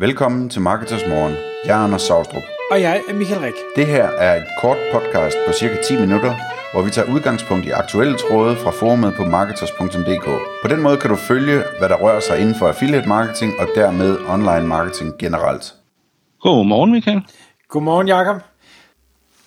Velkommen til Marketers Morgen. Jeg er Anders Saustrup. Og jeg er Michael Rik. Det her er et kort podcast på cirka 10 minutter, hvor vi tager udgangspunkt i aktuelle tråde fra forumet på marketers.dk. På den måde kan du følge, hvad der rører sig inden for affiliate marketing og dermed online marketing generelt. Godmorgen, Michael. Godmorgen, Jakob.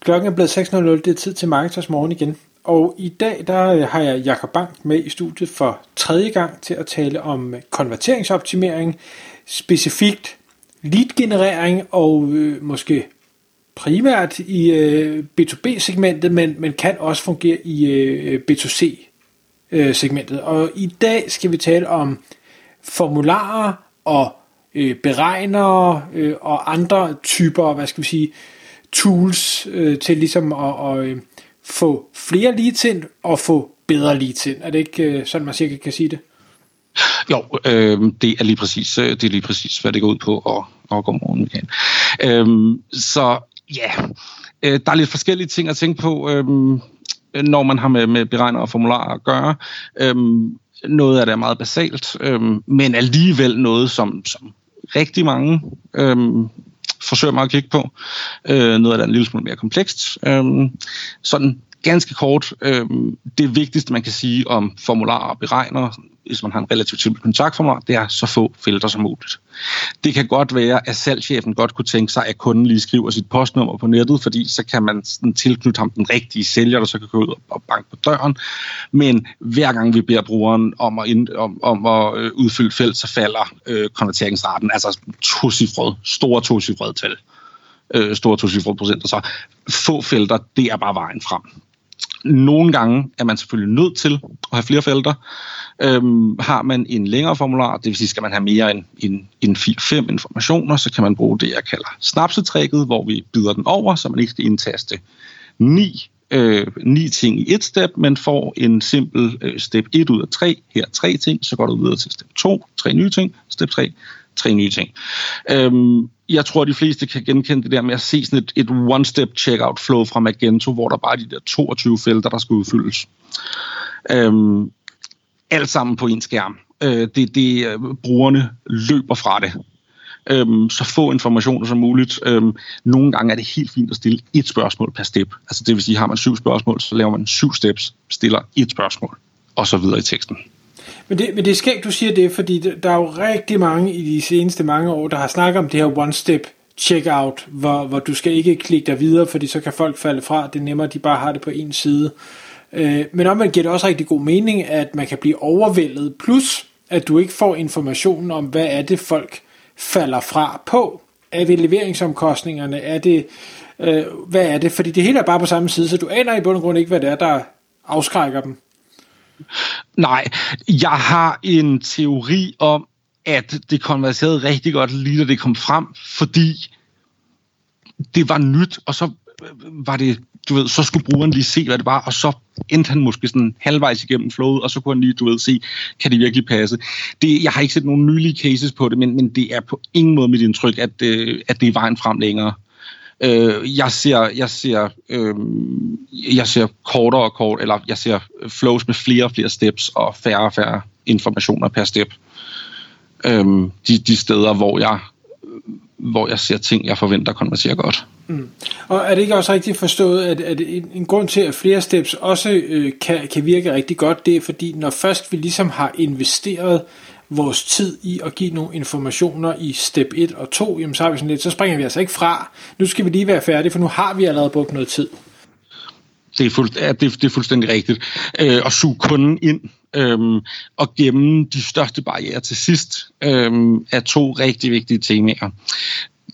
Klokken er blevet 6.00. Det er tid til Marketers Morgen igen. Og i dag der har jeg Jakob Bank med i studiet for tredje gang til at tale om konverteringsoptimering, specifikt lead-generering og øh, måske primært i øh, B2B-segmentet, men, men kan også fungere i øh, B2C-segmentet. Og i dag skal vi tale om formularer og øh, beregnere øh, og andre typer, hvad skal vi sige, tools øh, til ligesom at, at øh, få flere leads ind og få bedre leads ind. Er det ikke øh, sådan, man cirka kan sige det? Jo, øh, det er lige præcis, øh, det er lige præcis, hvad det går ud på, og, og godmorgen, Michael. Øh, så ja, øh, der er lidt forskellige ting at tænke på, øh, når man har med, med beregner og formularer at gøre. Øh, noget af det er meget basalt, øh, men alligevel noget, som, som rigtig mange øh, forsøger mig at kigge på. Øh, noget af det er en lille smule mere komplekst. Øh, sådan ganske kort, øh, det vigtigste, man kan sige om formularer og beregner, hvis man har en relativt simpel kontaktformular, det er så få felter som muligt. Det kan godt være, at salgschefen godt kunne tænke sig, at kunden lige skriver sit postnummer på nettet, fordi så kan man tilknytte ham den rigtige sælger, der så kan gå ud og banke på døren. Men hver gang vi beder brugeren om at, ind, om, om at øh, udfylde felt, så falder øh, konverteringsraten, altså to-cifret, store to-cifrede tal øh, store to procenter. Så få felter, det er bare vejen frem. Nogle gange er man selvfølgelig nødt til at have flere felter. Øhm, har man en længere formular, det vil sige, skal man have mere end, end, end 4-5 informationer, så kan man bruge det, jeg kalder snapsetrækket, hvor vi bider den over, så man ikke skal indtaste 9 øh, ni ting i et step, men får en simpel øh, step 1 ud af 3. Her tre ting, så går du videre til step 2, tre nye ting, step 3, tre nye ting. Øhm, jeg tror, de fleste kan genkende det der med at se sådan et, et one-step checkout flow fra Magento, hvor der bare er de der 22 felter, der skal udfyldes. Øhm, alt sammen på en skærm. Øh, det, det, øh, brugerne løber fra det. Øhm, så få informationer som muligt. Øhm, nogle gange er det helt fint at stille et spørgsmål per step. Altså det vil sige, har man syv spørgsmål, så laver man syv steps, stiller et spørgsmål, og så videre i teksten. Men det, men det er skægt, du siger det, fordi der er jo rigtig mange i de seneste mange år, der har snakket om det her one-step checkout, hvor, hvor du skal ikke klikke dig videre, fordi så kan folk falde fra. Det er nemmere, at de bare har det på en side. Øh, men omvendt giver det også rigtig god mening, at man kan blive overvældet, plus at du ikke får informationen om, hvad er det folk falder fra på. Er det leveringsomkostningerne? Er det, øh, hvad er det? Fordi det hele er bare på samme side, så du aner i bund og grund ikke, hvad det er, der afskrækker dem. Nej, jeg har en teori om, at det konverserede rigtig godt lige da det kom frem, fordi det var nyt, og så øh, var det, du ved, så skulle brugeren lige se, hvad det var, og så endte han måske sådan halvvejs igennem flowet, og så kunne han lige, du ved, se, kan det virkelig passe. Det, jeg har ikke set nogen nylige cases på det, men, men det er på ingen måde mit indtryk, at, øh, at det er vejen frem længere. Øh, jeg ser, jeg ser, øh, jeg ser kortere og kort, eller jeg ser flows med flere og flere steps og færre og færre informationer per step. Øh, de, de steder, hvor jeg hvor jeg ser ting, jeg forventer konverterer godt. Mm. Og er det ikke også rigtigt forstået, at, at en, en grund til, at flere steps også øh, kan, kan virke rigtig godt, det er fordi, når først vi ligesom har investeret vores tid i at give nogle informationer i step 1 og 2, jamen så har vi sådan lidt, så springer vi altså ikke fra. Nu skal vi lige være færdige, for nu har vi allerede brugt noget tid. Det er, fuld, ja, det, det er fuldstændig rigtigt. Øh, og suge kunden ind øh, og gemme de største barriere til sidst øh, er to rigtig vigtige temaer.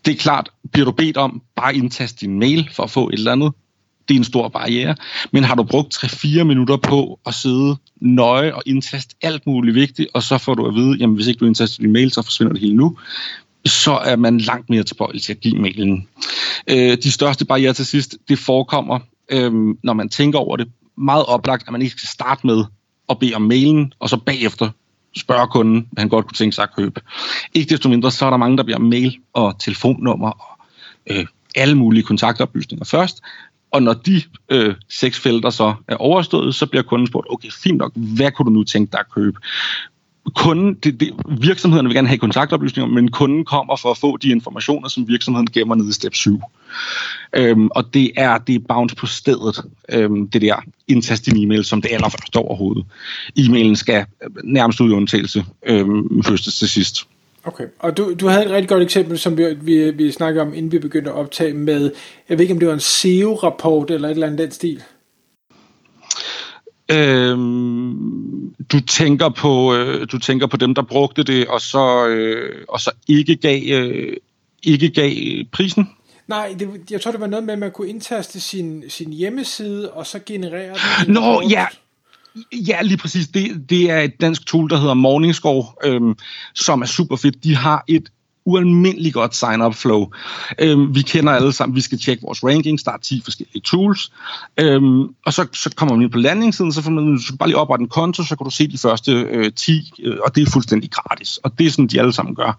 Det er klart, bliver du bedt om bare indtast din mail for at få et eller andet, det er en stor barriere. Men har du brugt 3-4 minutter på at sidde nøje og indtaste alt muligt vigtigt, og så får du at vide, jamen hvis ikke du indtaster din mail, så forsvinder det hele nu, så er man langt mere tilbøjelig til at give mailen. Øh, de største barriere til sidst, det forekommer, øh, når man tænker over det, meget oplagt, at man ikke skal starte med at bede om mailen, og så bagefter spørge kunden, hvad han godt kunne tænke sig at købe. Ikke desto mindre, så er der mange, der bliver mail og telefonnummer og øh, alle mulige kontaktoplysninger først, og når de øh, seks felter så er overstået, så bliver kunden spurgt, okay, fint nok, hvad kunne du nu tænke dig at købe? kunden, det, det, virksomhederne vil gerne have kontaktoplysninger, men kunden kommer for at få de informationer, som virksomheden gemmer nede i step 7. Øhm, og det er, det er bounce på stedet, øhm, det der indtast din e-mail, som det allerførste overhovedet. E-mailen skal øh, nærmest ud i undtagelse øhm, først til sidst. Okay, og du, du havde et rigtig godt eksempel, som vi, vi, vi snakkede om, inden vi begyndte at optage med, jeg ved ikke, om det var en SEO-rapport eller et eller andet den stil. Øhm, du tænker på øh, du tænker på dem der brugte det og så øh, og så ikke gav øh, ikke gav prisen. Nej, det, jeg tror det var noget med at man kunne indtaste sin sin hjemmeside og så generere den. Nå ja. Ja, lige præcis. Det, det er et dansk tool, der hedder Morningscore, øhm, som er super fedt. De har et ualmindeligt godt sign-up flow. Øhm, vi kender alle sammen, vi skal tjekke vores rankings, der er 10 forskellige tools, øhm, og så, så kommer man ind på landingssiden, så får man, du skal bare lige oprette en konto, så kan du se de første øh, 10, øh, og det er fuldstændig gratis, og det er sådan, de alle sammen gør.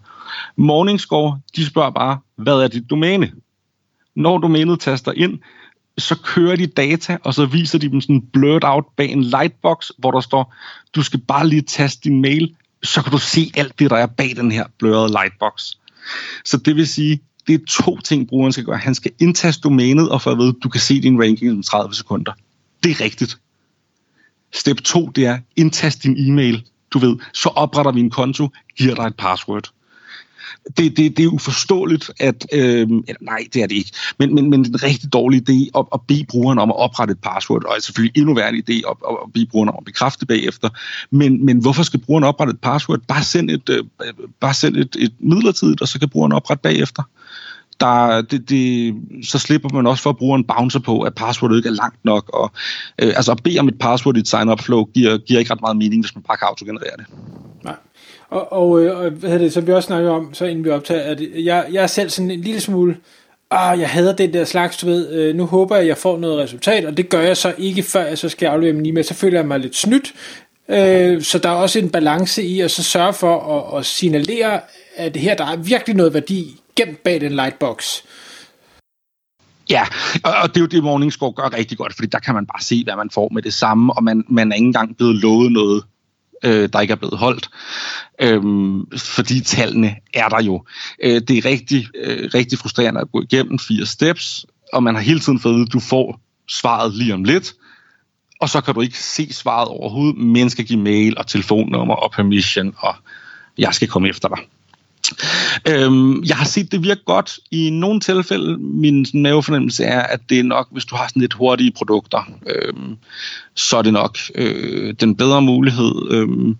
Morningscore, de spørger bare, hvad er dit domæne? Når domænet taster ind, så kører de data, og så viser de dem sådan blurred out bag en lightbox, hvor der står, du skal bare lige taste din mail, så kan du se alt det, der er bag den her blurrede lightbox. Så det vil sige, det er to ting, brugeren skal gøre. Han skal indtaste domænet, og få at vide, du kan se din ranking om 30 sekunder. Det er rigtigt. Step 2, det er indtast din e-mail. Du ved, så opretter vi en konto, giver dig et password det, det, det er uforståeligt, at... Øh, nej, det er det ikke. Men, men, men det er en rigtig dårlig idé at, at bede brugeren om at oprette et password, og altså selvfølgelig endnu værre en idé at, at bede brugeren om at bekræfte bagefter. Men, men hvorfor skal brugeren oprette et password? Bare send et, øh, bare send et, et midlertidigt, og så kan brugeren oprette bagefter. Der, det, det, så slipper man også for at brugeren bouncer på, at passwordet ikke er langt nok. Og, øh, altså at bede om et password i et sign-up flow giver, giver ikke ret meget mening, hvis man bare kan autogenerere det. Nej. Og, og, øh, og hvad det, som vi også snakker om, så inden vi optager, at jeg, jeg er selv sådan en lille smule, ah, jeg hader den der slags, du ved, øh, nu håber jeg, at jeg får noget resultat, og det gør jeg så ikke, før jeg så skal aflevere min e-mail, så føler jeg mig lidt snydt, øh, så der er også en balance i at så sørge for at, at signalere, at her der er virkelig noget værdi. Gemt bag den lightbox. Ja, og det er jo det, Morningscore gør rigtig godt, fordi der kan man bare se, hvad man får med det samme, og man, man er ikke engang blevet lovet noget øh, der ikke er blevet holdt. øh, fordi tallene er der jo. Øh, det er rigtig, øh, rigtig frustrerende at gå igennem fire steps, og man har hele tiden fået at du får svaret lige om lidt, og så kan du ikke se svaret overhovedet, men skal give mail og telefonnummer og permission, og jeg skal komme efter dig. Øhm, jeg har set det virke godt i nogle tilfælde. Min mavefornemmelse er, at det er nok, hvis du har sådan lidt hurtige produkter, øhm, så er det nok øh, den bedre mulighed. Øhm,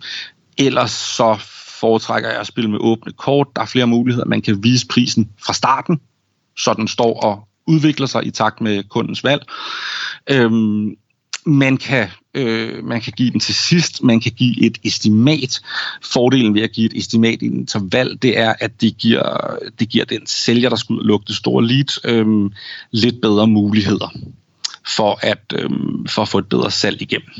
ellers så foretrækker jeg at spille med åbne kort. Der er flere muligheder. Man kan vise prisen fra starten, så den står og udvikler sig i takt med kundens valg. Øhm, man kan, øh, man kan give den til sidst, man kan give et estimat. Fordelen ved at give et estimat i en interval, det er, at det giver, det giver den sælger, der skal ud og lukke det store lead, øh, lidt bedre muligheder for at, øh, for at få et bedre salg igennem.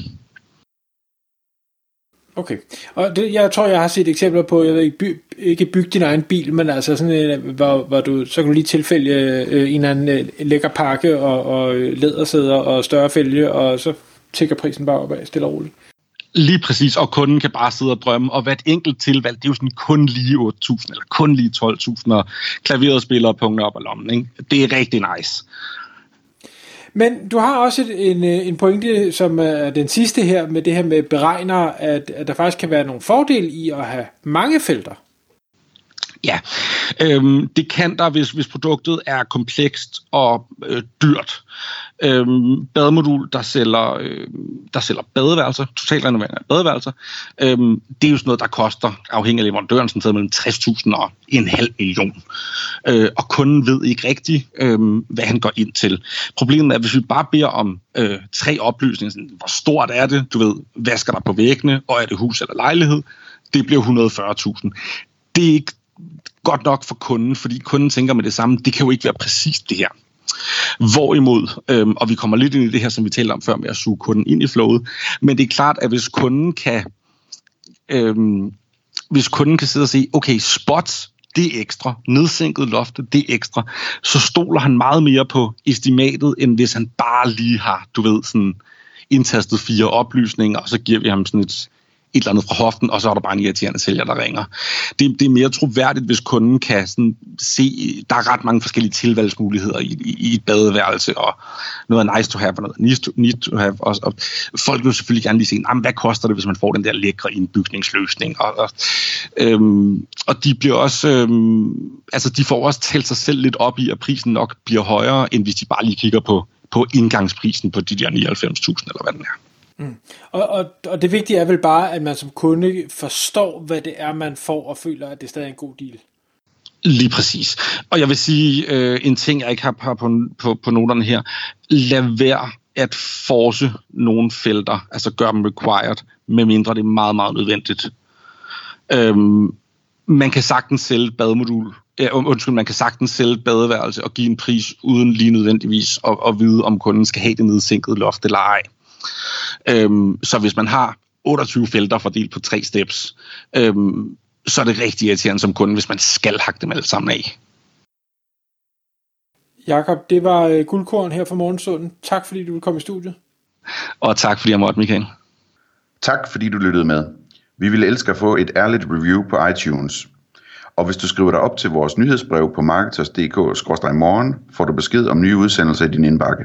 Okay, og det, jeg tror, jeg har set eksempler på, jeg ved ikke, by, ikke bygge din egen bil, men altså sådan, øh, hvor, hvor du, så kan du lige tilfælde øh, øh en eller anden øh, lækker pakke og, og øh, lædersæder og større fælge, og så tækker prisen bare opad, stille og roligt. Lige præcis, og kunden kan bare sidde og drømme, og hvert enkelt tilvalg, det er jo sådan kun lige 8.000, eller kun lige 12.000, og klaveret spiller punkter op og lommen, ikke? Det er rigtig nice. Men du har også et, en, øh, en pointe, som er den sidste her, med det her med beregner, at, at der faktisk kan være nogle fordele i at have mange felter. Ja, øhm, det kan der, hvis, hvis produktet er komplekst og øh, dyrt. Øhm, bademodul, der sælger, øh, der sælger badeværelser, totalrenovering af badeværelser, øhm, det er jo sådan noget, der koster, afhængig af leverandøren, sådan mellem 60.000 og en halv million. Øh, og kunden ved ikke rigtigt, øh, hvad han går ind til. Problemet er, hvis vi bare beder om øh, tre oplysninger, sådan, hvor stort er det, du ved, hvad skal der på væggene, og er det hus eller lejlighed, det bliver 140.000. Det er ikke godt nok for kunden, fordi kunden tænker med det samme, det kan jo ikke være præcis det her. Hvorimod, øhm, og vi kommer lidt ind i det her, som vi talte om før, med at suge kunden ind i flowet, men det er klart, at hvis kunden kan, øhm, hvis kunden kan sidde og sige, okay, spots, det er ekstra, nedsænket loftet, det er ekstra, så stoler han meget mere på estimatet, end hvis han bare lige har, du ved, sådan indtastet fire oplysninger, og så giver vi ham sådan et, et eller andet fra hoften, og så er der bare en irriterende sælger, der ringer. Det, det er mere troværdigt, hvis kunden kan sådan se, der er ret mange forskellige tilvalgsmuligheder i, i, i et badeværelse, og noget er nice to have, og noget need to, need to have. Og, og folk vil selvfølgelig gerne lige se, hvad koster det, hvis man får den der lækre indbygningsløsning? Og, og, øhm, og de bliver også, øhm, altså de får også talt sig selv lidt op i, at prisen nok bliver højere, end hvis de bare lige kigger på, på indgangsprisen på de der 99.000, eller hvad den er. Mm. Og, og, og det vigtige er vel bare, at man som kunde forstår, hvad det er, man får, og føler, at det stadig er en god deal. Lige præcis. Og jeg vil sige øh, en ting, jeg ikke har på, på, på, noterne her. Lad være at force nogle felter, altså gør dem required, medmindre det er meget, meget nødvendigt. Øhm, man kan sagtens sælge bademodul, ja, undskyld, man kan sagtens sælge badeværelse og give en pris uden lige nødvendigvis at, at vide, om kunden skal have det nedsænket loft eller ej. Øhm, så hvis man har 28 felter fordelt på tre steps, øhm, så er det rigtig irriterende som kunde, hvis man skal hakke dem alle sammen af. Jakob, det var øh, guldkorn her fra morgenstunden. Tak fordi du ville komme i studiet. Og tak fordi jeg måtte, Michael. Tak fordi du lyttede med. Vi ville elske at få et ærligt review på iTunes. Og hvis du skriver dig op til vores nyhedsbrev på marketers.dk-morgen, får du besked om nye udsendelser i din indbakke.